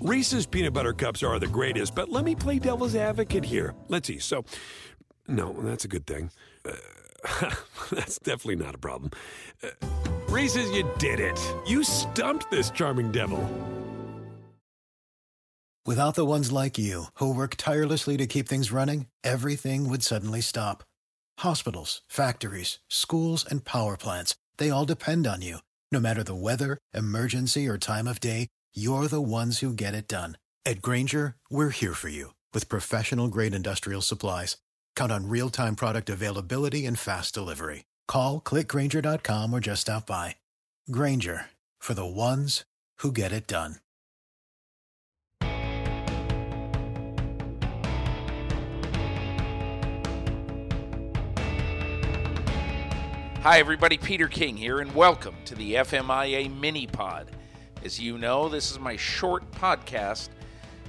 Reese's peanut butter cups are the greatest, but let me play devil's advocate here. Let's see. So, no, that's a good thing. Uh, that's definitely not a problem. Uh, Reese's, you did it. You stumped this charming devil. Without the ones like you, who work tirelessly to keep things running, everything would suddenly stop. Hospitals, factories, schools, and power plants, they all depend on you. No matter the weather, emergency, or time of day, you're the ones who get it done. At Grainger, we're here for you with professional grade industrial supplies. Count on real time product availability and fast delivery. Call clickgrainger.com or just stop by. Grainger for the ones who get it done. Hi, everybody. Peter King here, and welcome to the FMIA Mini Pod. As you know, this is my short podcast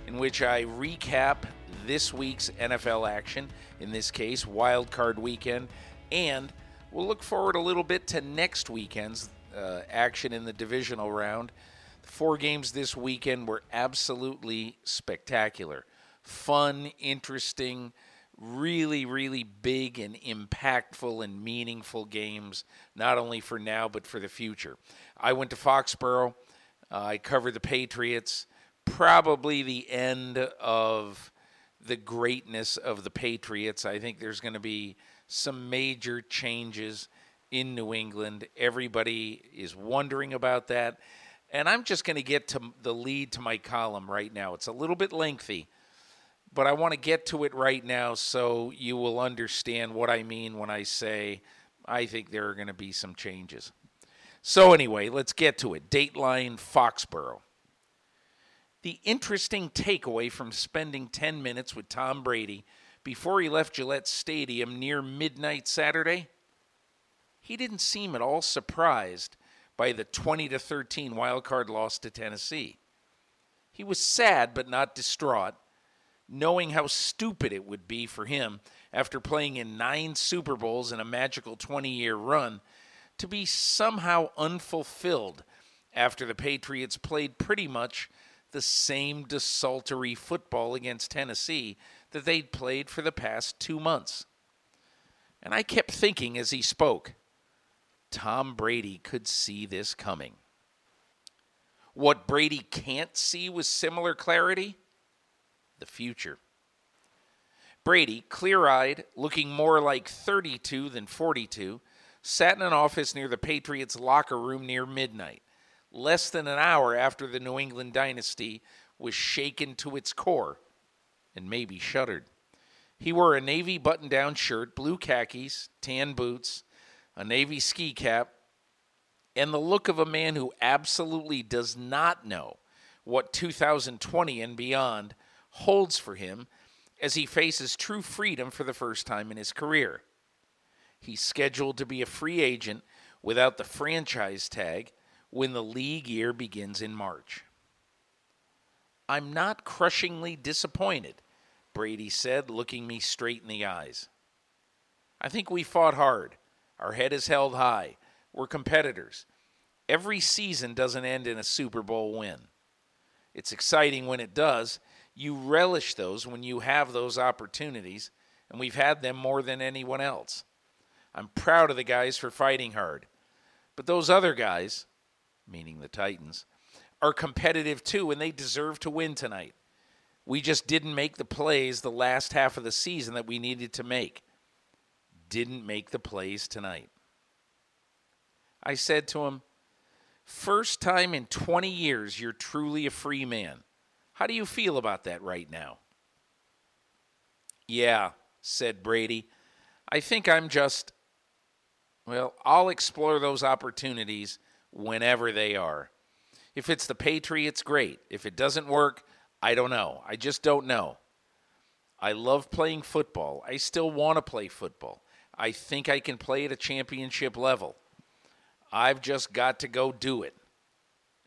in which I recap this week's NFL action, in this case, Wild Card Weekend, and we'll look forward a little bit to next weekend's uh, action in the divisional round. The four games this weekend were absolutely spectacular, fun, interesting really, really big and impactful and meaningful games, not only for now, but for the future. I went to Foxborough. Uh, I covered the Patriots. Probably the end of the greatness of the Patriots. I think there's going to be some major changes in New England. Everybody is wondering about that. And I'm just going to get to the lead to my column right now. It's a little bit lengthy but I want to get to it right now so you will understand what I mean when I say I think there are going to be some changes. So, anyway, let's get to it. Dateline Foxborough. The interesting takeaway from spending 10 minutes with Tom Brady before he left Gillette Stadium near midnight Saturday, he didn't seem at all surprised by the 20 to 13 wild card loss to Tennessee. He was sad but not distraught knowing how stupid it would be for him after playing in nine Super Bowls in a magical 20 year run to be somehow unfulfilled after the Patriots played pretty much the same desultory football against Tennessee that they'd played for the past two months. And I kept thinking as he spoke, Tom Brady could see this coming. What Brady can't see with similar clarity the future. Brady, clear eyed, looking more like 32 than 42, sat in an office near the Patriots' locker room near midnight, less than an hour after the New England dynasty was shaken to its core and maybe shuddered. He wore a navy button down shirt, blue khakis, tan boots, a navy ski cap, and the look of a man who absolutely does not know what 2020 and beyond holds for him as he faces true freedom for the first time in his career. He's scheduled to be a free agent without the franchise tag when the league year begins in March. I'm not crushingly disappointed, Brady said, looking me straight in the eyes. I think we fought hard. Our head is held high. We're competitors. Every season doesn't end in a Super Bowl win. It's exciting when it does, you relish those when you have those opportunities, and we've had them more than anyone else. I'm proud of the guys for fighting hard. But those other guys, meaning the Titans, are competitive too, and they deserve to win tonight. We just didn't make the plays the last half of the season that we needed to make. Didn't make the plays tonight. I said to him, First time in 20 years you're truly a free man. How do you feel about that right now? Yeah, said Brady. I think I'm just, well, I'll explore those opportunities whenever they are. If it's the Patriots, great. If it doesn't work, I don't know. I just don't know. I love playing football. I still want to play football. I think I can play at a championship level. I've just got to go do it.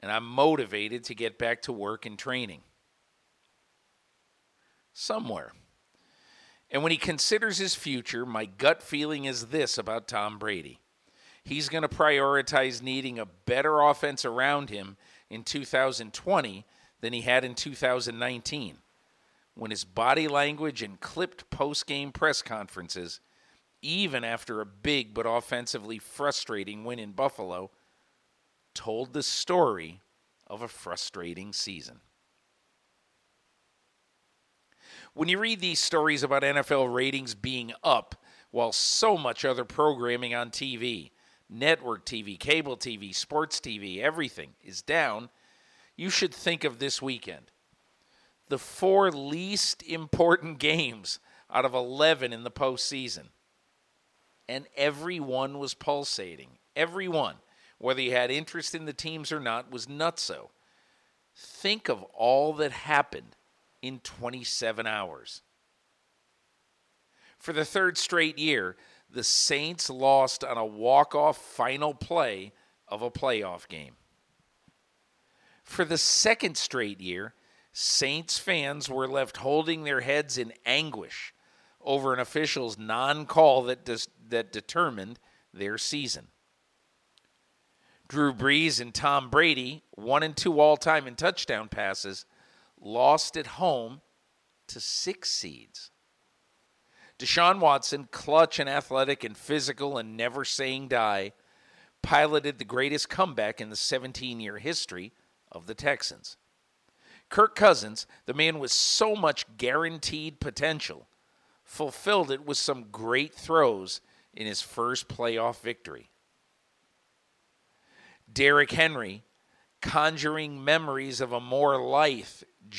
And I'm motivated to get back to work and training somewhere. And when he considers his future, my gut feeling is this about Tom Brady. He's going to prioritize needing a better offense around him in 2020 than he had in 2019 when his body language and clipped post game press conferences, even after a big but offensively frustrating win in Buffalo, told the story of a frustrating season. When you read these stories about NFL ratings being up while so much other programming on TV, network TV, cable TV, sports TV, everything is down, you should think of this weekend the four least important games out of 11 in the postseason. And every one was pulsating. Every one, whether you had interest in the teams or not, was nutso. Think of all that happened in 27 hours. For the third straight year, the Saints lost on a walk-off final play of a playoff game. For the second straight year, Saints fans were left holding their heads in anguish over an official's non call that, des- that determined their season. Drew Brees and Tom Brady, one and two all time in touchdown passes, lost at home to six seeds. Deshaun Watson, clutch and athletic and physical and never saying die, piloted the greatest comeback in the 17 year history of the Texans. Kirk Cousins, the man with so much guaranteed potential, fulfilled it with some great throws in his first playoff victory. Derrick Henry, conjuring memories of a more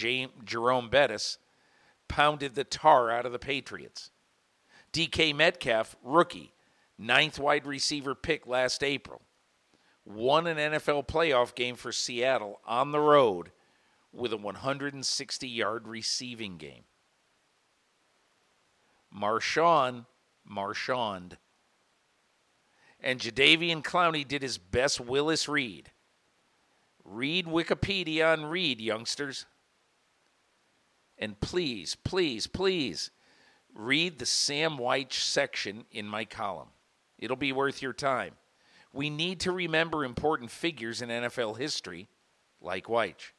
lithe Jerome Bettis, pounded the tar out of the Patriots. DK Metcalf, rookie, ninth wide receiver pick last April, won an NFL playoff game for Seattle on the road with a 160 yard receiving game. Marshawn Marshand. And Jadeveon Clowney did his best Willis Reed. Read Wikipedia on Reed, youngsters. And please, please, please read the Sam Wyche section in my column. It'll be worth your time. We need to remember important figures in NFL history like Wyche.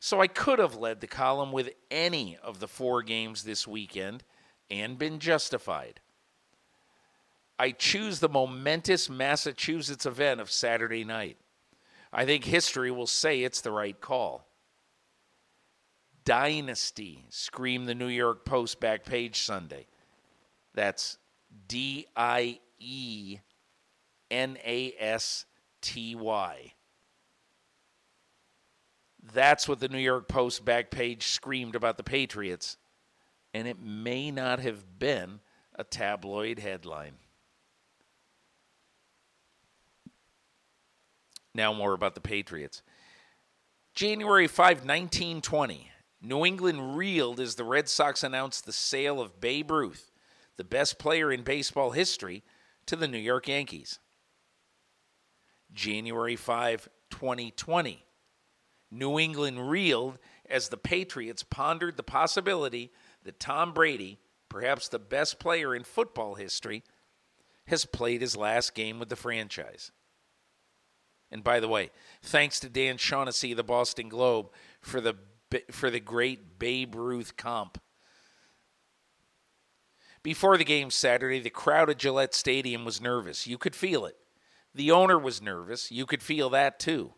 So I could have led the column with any of the four games this weekend and been justified. I choose the momentous Massachusetts event of Saturday night. I think history will say it's the right call. Dynasty, screamed the New York Post back page Sunday. That's D I E N A S T Y. That's what the New York Post back page screamed about the Patriots. And it may not have been a tabloid headline. Now, more about the Patriots. January 5, 1920, New England reeled as the Red Sox announced the sale of Babe Ruth, the best player in baseball history, to the New York Yankees. January 5, 2020, New England reeled as the Patriots pondered the possibility that Tom Brady, perhaps the best player in football history, has played his last game with the franchise. And by the way, thanks to Dan Shaughnessy of the Boston Globe for the for the great Babe Ruth comp. Before the game Saturday, the crowd at Gillette Stadium was nervous. You could feel it. The owner was nervous. You could feel that too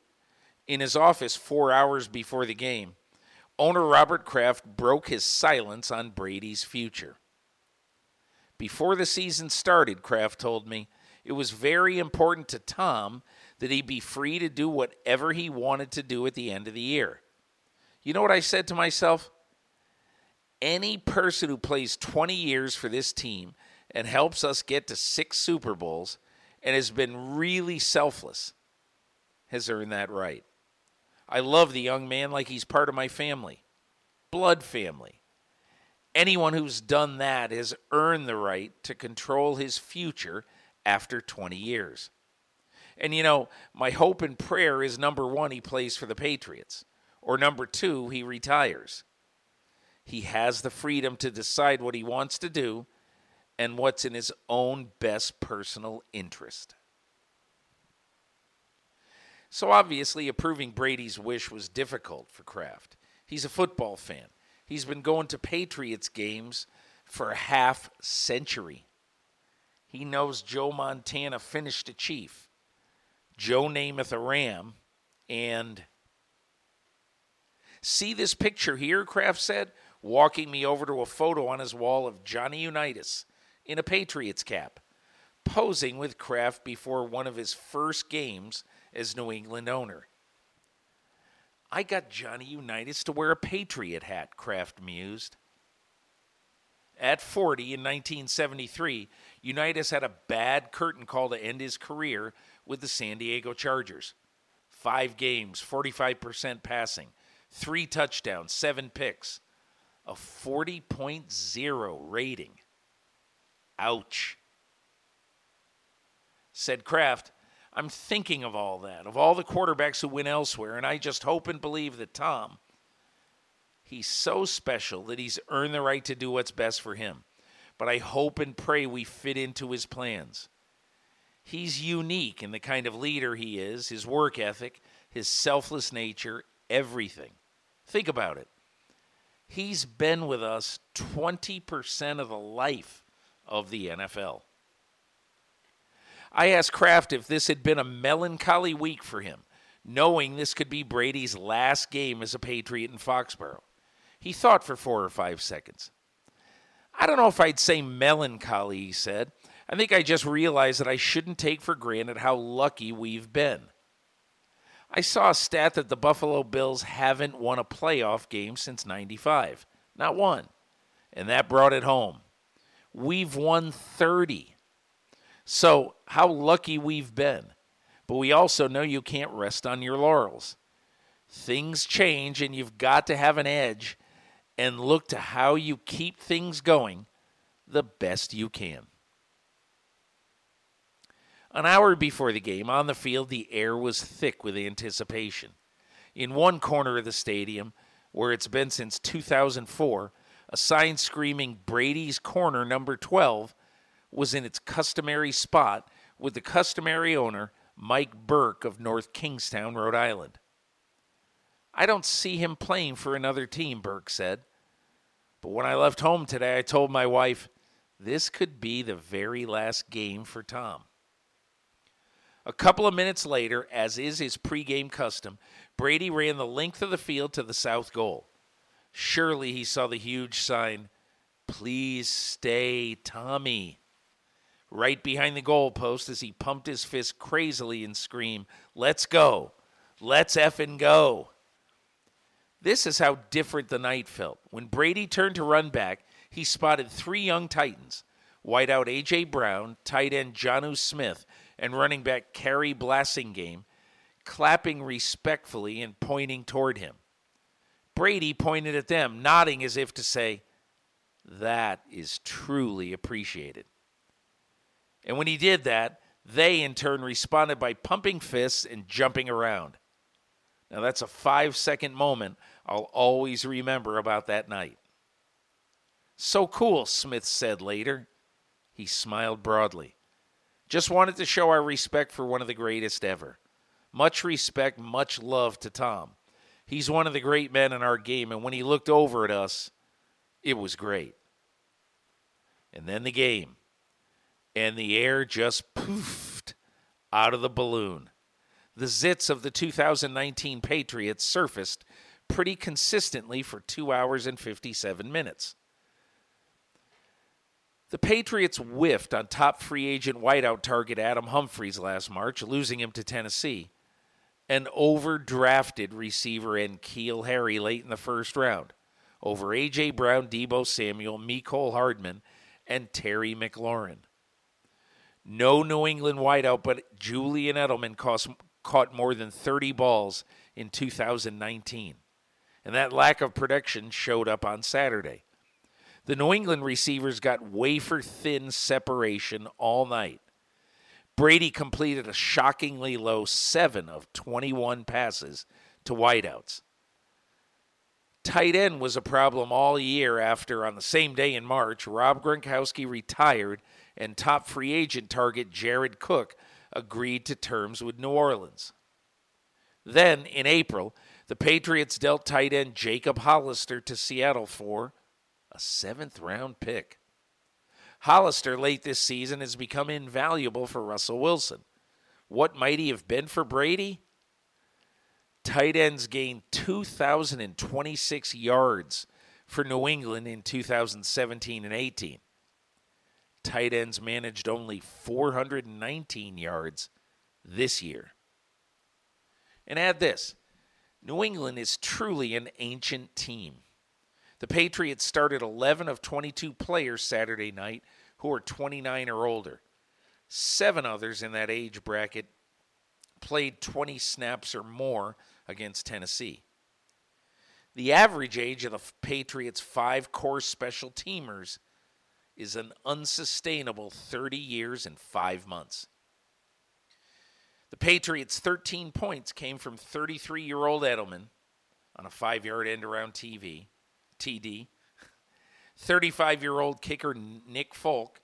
in his office four hours before the game, owner Robert Kraft broke his silence on Brady's future. Before the season started, Kraft told me, it was very important to Tom that he be free to do whatever he wanted to do at the end of the year. You know what I said to myself? Any person who plays 20 years for this team and helps us get to six Super Bowls and has been really selfless has earned that right. I love the young man like he's part of my family, blood family. Anyone who's done that has earned the right to control his future after 20 years. And you know, my hope and prayer is number one, he plays for the Patriots, or number two, he retires. He has the freedom to decide what he wants to do and what's in his own best personal interest. So obviously, approving Brady's wish was difficult for Kraft. He's a football fan. He's been going to Patriots games for a half century. He knows Joe Montana finished a Chief, Joe Namath a Ram, and see this picture here, Kraft said, walking me over to a photo on his wall of Johnny Unitas in a Patriots cap, posing with Kraft before one of his first games as New England owner. I got Johnny Unitas to wear a Patriot hat, Kraft mused. At 40 in 1973, Unitas had a bad curtain call to end his career with the San Diego Chargers. Five games, 45% passing, three touchdowns, seven picks, a 40.0 rating. Ouch. Said Kraft, I'm thinking of all that, of all the quarterbacks who went elsewhere, and I just hope and believe that Tom, he's so special that he's earned the right to do what's best for him. But I hope and pray we fit into his plans. He's unique in the kind of leader he is, his work ethic, his selfless nature, everything. Think about it. He's been with us 20% of the life of the NFL. I asked Kraft if this had been a melancholy week for him, knowing this could be Brady's last game as a Patriot in Foxborough. He thought for four or five seconds. I don't know if I'd say melancholy, he said. I think I just realized that I shouldn't take for granted how lucky we've been. I saw a stat that the Buffalo Bills haven't won a playoff game since 95. Not one. And that brought it home. We've won 30. So, how lucky we've been. But we also know you can't rest on your laurels. Things change, and you've got to have an edge and look to how you keep things going the best you can. An hour before the game, on the field, the air was thick with anticipation. In one corner of the stadium, where it's been since 2004, a sign screaming Brady's Corner number 12 was in its customary spot with the customary owner, Mike Burke of North Kingstown, Rhode Island. I don't see him playing for another team, Burke said. But when I left home today, I told my wife, this could be the very last game for Tom. A couple of minutes later, as is his pregame custom, Brady ran the length of the field to the south goal. Surely he saw the huge sign, Please stay, Tommy right behind the goalpost as he pumped his fist crazily and screamed, Let's go! Let's effing go! This is how different the night felt. When Brady turned to run back, he spotted three young Titans wideout A.J. Brown, tight end Jonnu Smith, and running back Khari Blasingame, clapping respectfully and pointing toward him. Brady pointed at them, nodding as if to say, That is truly appreciated. And when he did that, they in turn responded by pumping fists and jumping around. Now, that's a five second moment I'll always remember about that night. So cool, Smith said later. He smiled broadly. Just wanted to show our respect for one of the greatest ever. Much respect, much love to Tom. He's one of the great men in our game, and when he looked over at us, it was great. And then the game and the air just poofed out of the balloon. The zits of the 2019 Patriots surfaced pretty consistently for 2 hours and 57 minutes. The Patriots whiffed on top free agent wideout target Adam Humphries last March, losing him to Tennessee, and overdrafted receiver N'Keal Harry late in the first round over A.J. Brown, Deebo Samuel, Mecole Hardman, and Terry McLaurin. No New England wideout, but Julian Edelman cost, caught more than 30 balls in 2019. And that lack of production showed up on Saturday. The New England receivers got wafer thin separation all night. Brady completed a shockingly low 7 of 21 passes to wideouts. Tight end was a problem all year after, on the same day in March, Rob Gronkowski retired and top free agent target Jared Cook agreed to terms with New Orleans. Then in April, the Patriots dealt tight end Jacob Hollister to Seattle for a seventh round pick. Hollister late this season has become invaluable for Russell Wilson. What might he have been for Brady? Tight ends gained 2,026 yards for New England in 2017 and 18. Tight ends managed only 419 yards this year. And add this New England is truly an ancient team. The Patriots started 11 of 22 players Saturday night who are 29 or older. Seven others in that age bracket played 20 snaps or more against Tennessee. The average age of the Patriots' five core special teamers is an unsustainable 30 years and five months. The Patriots' 13 points came from 33 year old Edelman on a five yard end around TV, TD. 35 year old kicker Nick Folk,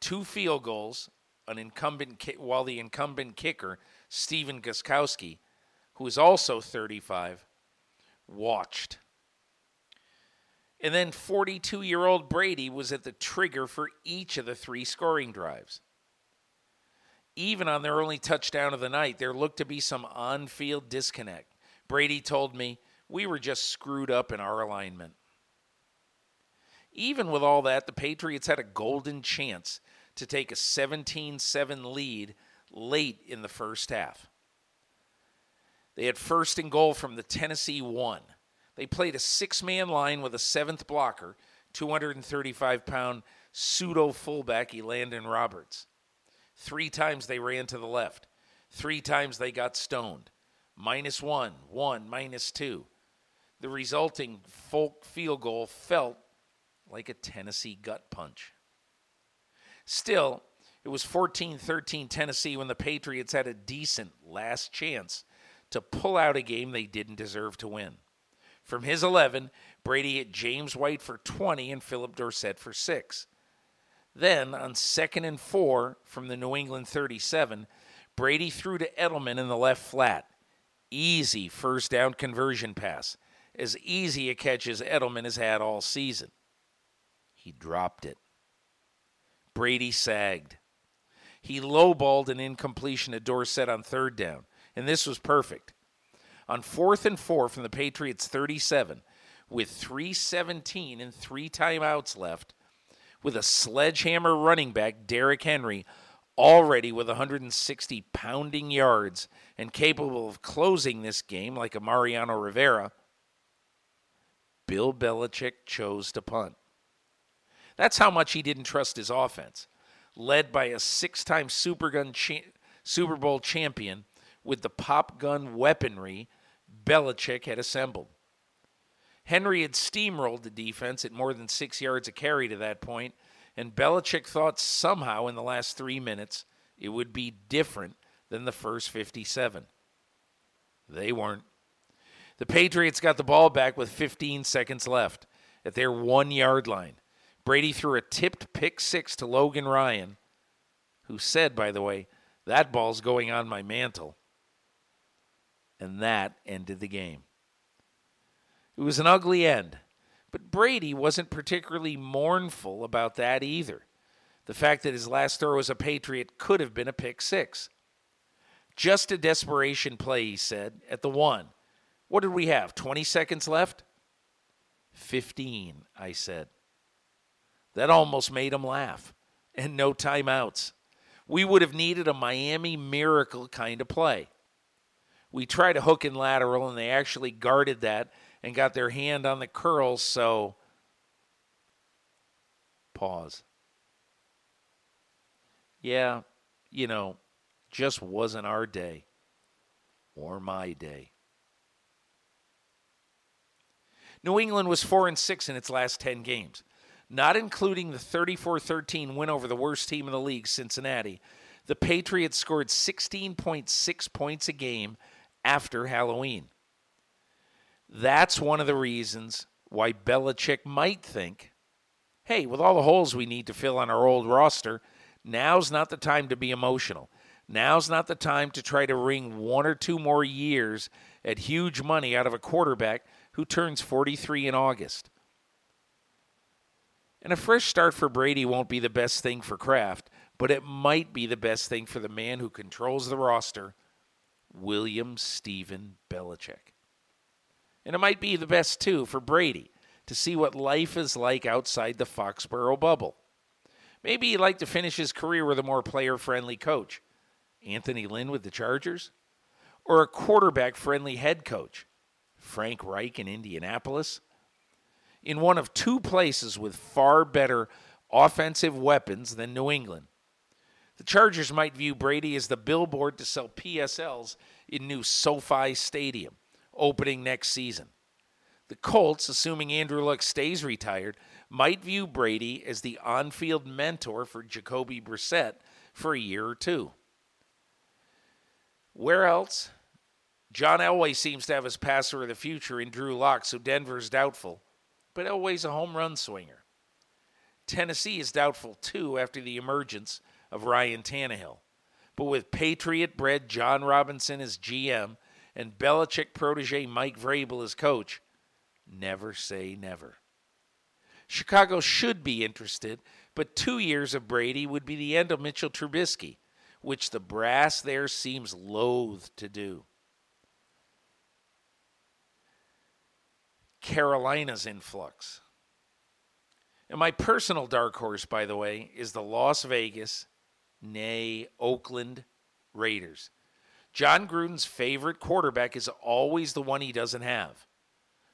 two field goals, an incumbent while the incumbent kicker Stephen Gostkowski, who is also 35, watched. And then 42 year old Brady was at the trigger for each of the three scoring drives. Even on their only touchdown of the night, there looked to be some on field disconnect. Brady told me, We were just screwed up in our alignment. Even with all that, the Patriots had a golden chance to take a 17 7 lead late in the first half. They had first and goal from the Tennessee one. They played a six man line with a seventh blocker, 235 pound pseudo fullback Elandon Roberts. Three times they ran to the left. Three times they got stoned. Minus one, one, minus two. The resulting Folk field goal felt like a Tennessee gut punch. Still, it was 14 13 Tennessee when the Patriots had a decent last chance to pull out a game they didn't deserve to win. From his 11, Brady hit James White for 20 and Phillip Dorsett for 6. Then, on second and four from the New England 37, Brady threw to Edelman in the left flat. Easy first down conversion pass. As easy a catch as Edelman has had all season. He dropped it. Brady sagged. He lowballed an incompletion to Dorsett on third down, and this was perfect. On fourth and four from the Patriots' 37, with 317 and three timeouts left, with a sledgehammer running back, Derrick Henry, already with 160 pounding yards and capable of closing this game like a Mariano Rivera, Bill Belichick chose to punt. That's how much he didn't trust his offense. Led by a six time Super, cha- Super Bowl champion with the pop gun weaponry Belichick had assembled. Henry had steamrolled the defense at more than six yards a carry to that point, and Belichick thought somehow in the last three minutes it would be different than the first 57. They weren't. The Patriots got the ball back with 15 seconds left at their one yard line. Brady threw a tipped pick six to Logan Ryan, who said, by the way, that ball's going on my mantle. And that ended the game. It was an ugly end, but Brady wasn't particularly mournful about that either. The fact that his last throw as a Patriot could have been a pick six. Just a desperation play, he said, at the one. What did we have? 20 seconds left? 15, I said. That almost made him laugh. And no timeouts. We would have needed a Miami miracle kind of play. We tried a hook and lateral, and they actually guarded that and got their hand on the curls, so pause. Yeah, you know, just wasn't our day or my day. New England was 4 and 6 in its last 10 games not including the 34 13 win over the worst team in the league, Cincinnati, the Patriots scored 16.6 points a game after Halloween. That's one of the reasons why Belichick might think hey, with all the holes we need to fill on our old roster, now's not the time to be emotional. Now's not the time to try to wring one or two more years at huge money out of a quarterback who turns 43 in August. And a fresh start for Brady won't be the best thing for Kraft, but it might be the best thing for the man who controls the roster, William Stephen Belichick. And it might be the best, too, for Brady to see what life is like outside the Foxborough bubble. Maybe he'd like to finish his career with a more player friendly coach. Anthony Lynn with the Chargers? Or a quarterback friendly head coach? Frank Reich in Indianapolis? In one of two places with far better offensive weapons than New England. The Chargers might view Brady as the billboard to sell PSLs in new SoFi Stadium, opening next season. The Colts, assuming Andrew Luck stays retired, might view Brady as the on field mentor for Jacoby Brissett for a year or two. Where else? John Elway seems to have his passer of the future in Drew Lock, so Denver's doubtful. But Elway's a home run swinger. Tennessee is doubtful too after the emergence of Ryan Tannehill. But with Patriot bred Jon Robinson as GM and Belichick protege Mike Vrabel as coach, never say never. Chicago should be interested, but two years of Brady would be the end of Mitchell Trubisky, which the brass there seems loath to do. Carolina's influx. And my personal dark horse, by the way, is the Las Vegas, nay, Oakland Raiders. Jon Gruden's favorite quarterback is always the one he doesn't have.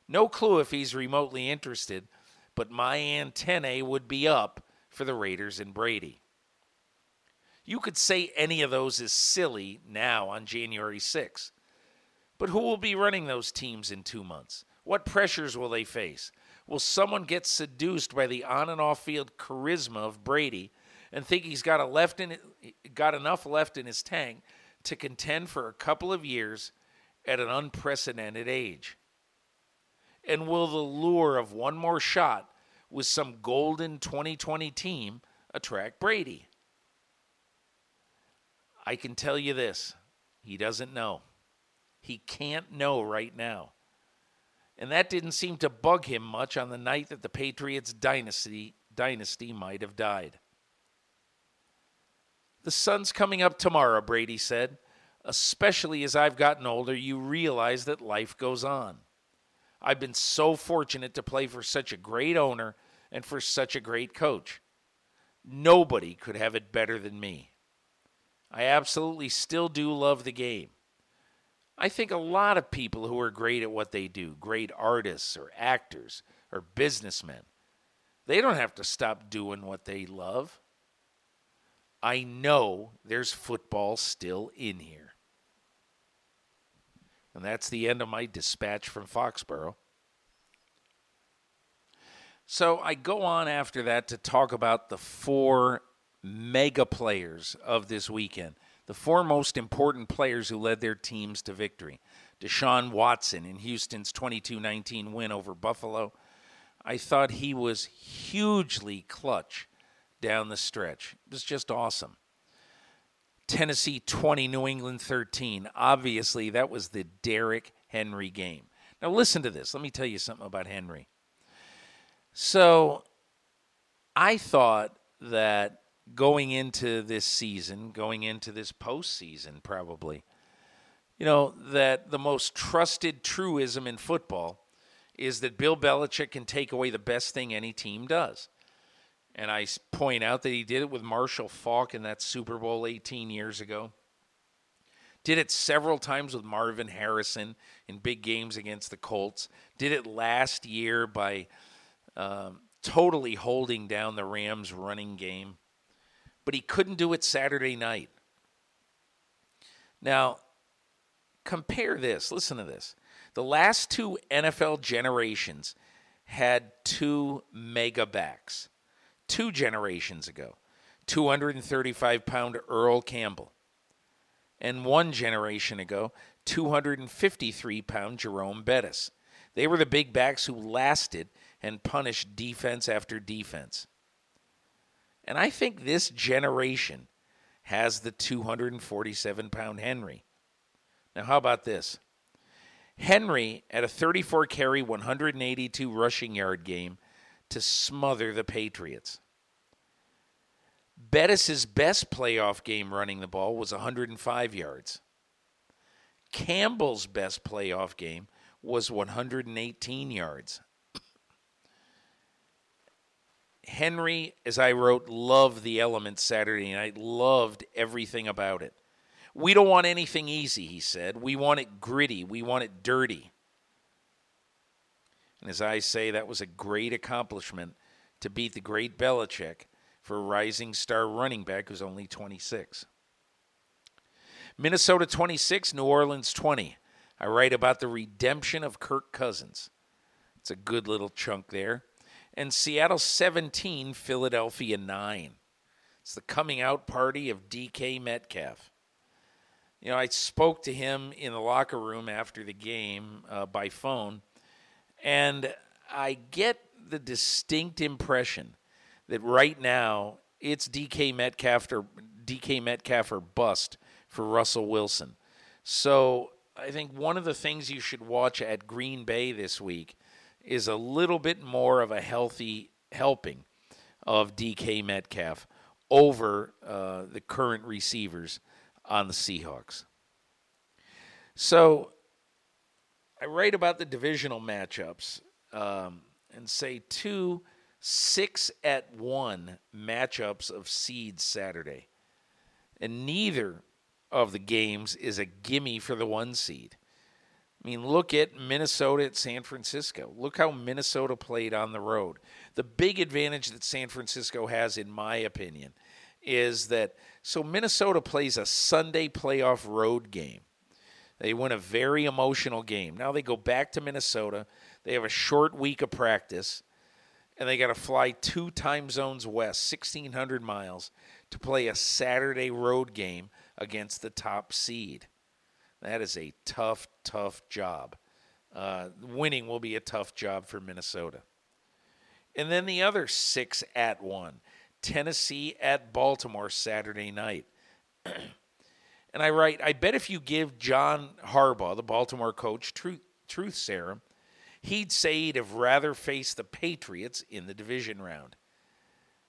No clue if he's remotely interested, but my antennae would be up for the Raiders and Brady. You could say any of those is silly now on January 6th. But who will be running those teams in two months? What pressures will they face? Will someone get seduced by the on and off field charisma of Brady and think he's got a left in got enough left in his tank to contend for a couple of years at an unprecedented age? And will the lure of one more shot with some golden 2020 team attract Brady? I can tell you this he doesn't know. He can't know right now. And that didn't seem to bug him much on the night that the Patriots dynasty dynasty might have died. The sun's coming up tomorrow, Brady said. Especially as I've gotten older, you realize that life goes on. I've been so fortunate to play for such a great owner and for such a great coach. Nobody could have it better than me. I absolutely still do love the game. I think a lot of people who are great at what they do, great artists or actors or businessmen, they don't have to stop doing what they love. I know there's football still in here. And that's the end of my dispatch from Foxborough. So I go on after that to talk about the four mega players of this weekend the four most important players who led their teams to victory. Deshaun Watson in Houston's 22 19 win over Buffalo. I thought he was hugely clutch down the stretch. It was just awesome. Tennessee 20, New England 13. Obviously, that was the Derrick Henry game. Now, listen to this. Let me tell you something about Henry. So, I thought that going into this season, going into this postseason, probably, you know, that the most trusted truism in football is that Bill Belichick can take away the best thing any team does. And I point out that he did it with Marshall Faulk in that Super Bowl 18 years ago. Did it several times with Marvin Harrison in big games against the Colts. Did it last year by um, totally holding down the Rams' running game but he couldn't do it Saturday night. Now, compare this. Listen to this. The last two NFL generations had two mega backs. Two generations ago, 235 pound Earl Campbell. And one generation ago, 253 pound Jerome Bettis. They were the big backs who lasted and punished defense after defense. And I think this generation has the 247 pound Henry. Now, how about this? Henry at a 34 carry, 182 rushing yard game to smother the Patriots. Bettis' best playoff game running the ball was 105 yards. Campbell's best playoff game was 118 yards. Henry, as I wrote, loved the element Saturday night, loved everything about it. We don't want anything easy, he said. We want it gritty. We want it dirty. And as I say, that was a great accomplishment to beat the great Belichick for a rising star running back who's only 26. Minnesota 26, New Orleans 20. I write about the redemption of Kirk Cousins. It's a good little chunk there. And Seattle 17, Philadelphia 9. It's the coming out party of DK Metcalf. You know, I spoke to him in the locker room after the game uh, by phone, and I get the distinct impression that right now it's DK Metcalf or DK Metcalf or bust for Russell Wilson. So I think one of the things you should watch at Green Bay this week is a little bit more of a healthy helping of DK Metcalf over uh, the current receivers on the Seahawks. So I write about the divisional matchups um, and say two six at one matchups of seeds Saturday. And neither of the games is a gimme for the one seed. I mean, look at Minnesota at San Francisco. Look how Minnesota played on the road. The big advantage that San Francisco has, in my opinion, is that so Minnesota plays a Sunday playoff road game. They win a very emotional game. Now they go back to Minnesota. They have a short week of practice, and they got to fly two time zones west, 1,600 miles, to play a Saturday road game against the top seed. That is a tough, tough job. Uh, winning will be a tough job for Minnesota. And then the other six at one Tennessee at Baltimore Saturday night. and I write, I bet if you give John Harbaugh, the Baltimore coach, truth, truth serum, he'd say he'd have rather faced the Patriots in the division round.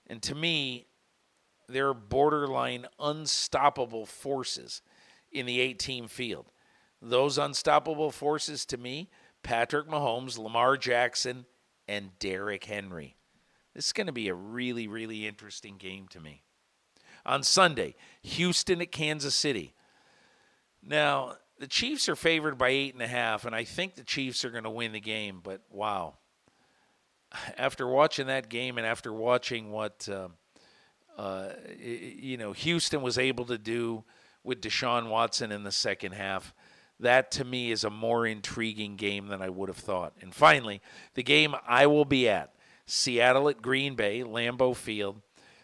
And to me, they're borderline unstoppable forces in the eight team field. Those unstoppable forces to me Patrick Mahomes, Lamar Jackson, and Derrick Henry. This is going to be a really, really interesting game to me. On Sunday, Houston at Kansas City. Now, the Chiefs are favored by eight and a half, and I think the Chiefs are going to win the game, but wow. After watching that game and after watching what, uh, uh, you know, Houston was able to do with Deshaun Watson in the second half. That to me is a more intriguing game than I would have thought. And finally, the game I will be at Seattle at Green Bay, Lambeau Field,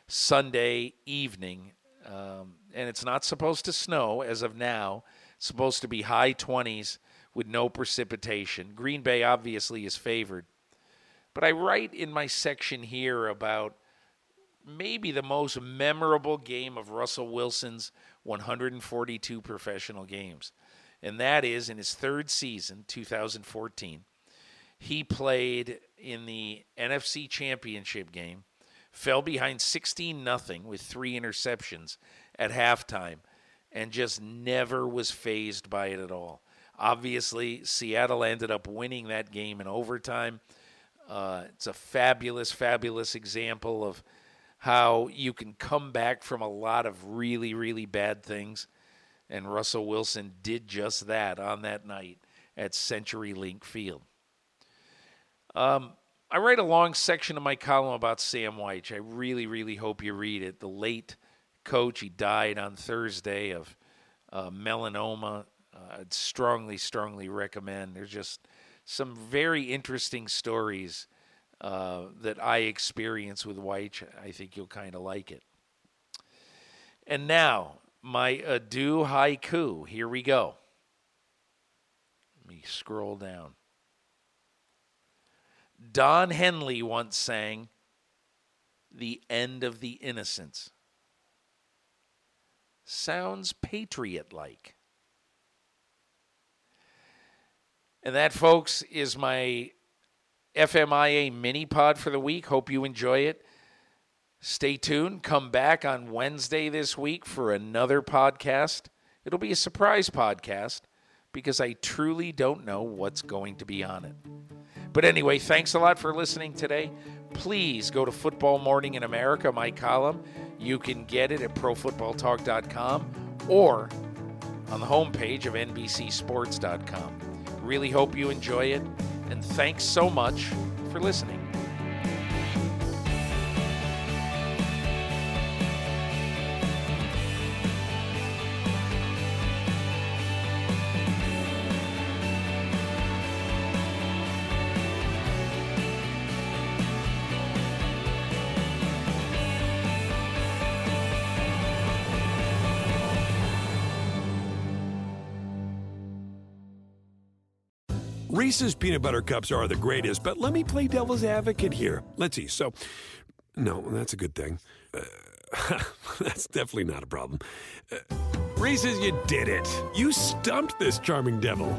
Sunday evening. Um, and it's not supposed to snow as of now. It's supposed to be high 20s with no precipitation. Green Bay obviously is favored. But I write in my section here about maybe the most memorable game of Russell Wilson's 142 professional games. And that is in his third season, 2014. He played in the NFC Championship game, fell behind 16 nothing with three interceptions at halftime, and just never was fazed by it at all. Obviously, Seattle ended up winning that game in overtime. Uh, it's a fabulous, fabulous example of how you can come back from a lot of really, really bad things. And Russell Wilson did just that on that night at CenturyLink Field. Um, I write a long section of my column about Sam Wyche. I really, really hope you read it. The late coach, he died on Thursday of uh, melanoma. Uh, I'd strongly, strongly recommend. There's just some very interesting stories uh, that I experience with Wyche. I think you'll kind of like it. And now, my adieu haiku. Here we go. Let me scroll down. Don Henley once sang, The End of the Innocence. sounds patriot like. And that, folks, is my FMIA mini pod for the week. Hope you enjoy it. Stay tuned. Come back on Wednesday this week for another podcast. It'll be a surprise podcast because I truly don't know what's going to be on it. But anyway, thanks a lot for listening today. Please go to Football Morning in America, my column. You can get it at profootballtalk.com or on the homepage of NBCSports.com. Really hope you enjoy it, and thanks so much for listening. Reese's peanut butter cups are the greatest, but let me play devil's advocate here. Let's see. So, no, that's a good thing. Uh, that's definitely not a problem. Uh, Reese's, you did it. You stumped this charming devil.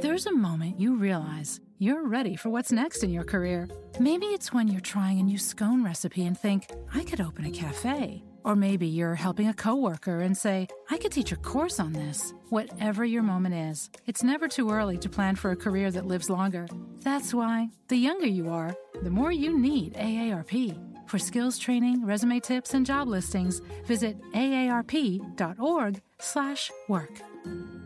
There's a moment you realize you're ready for what's next in your career. Maybe it's when you're trying a new scone recipe and think, I could open a cafe. Or maybe you're helping a coworker and say, I could teach a course on this. Whatever your moment is, it's never too early to plan for a career that lives longer. That's why, the younger you are, the more you need AARP. For skills training, resume tips, and job listings, visit aarp.org/work.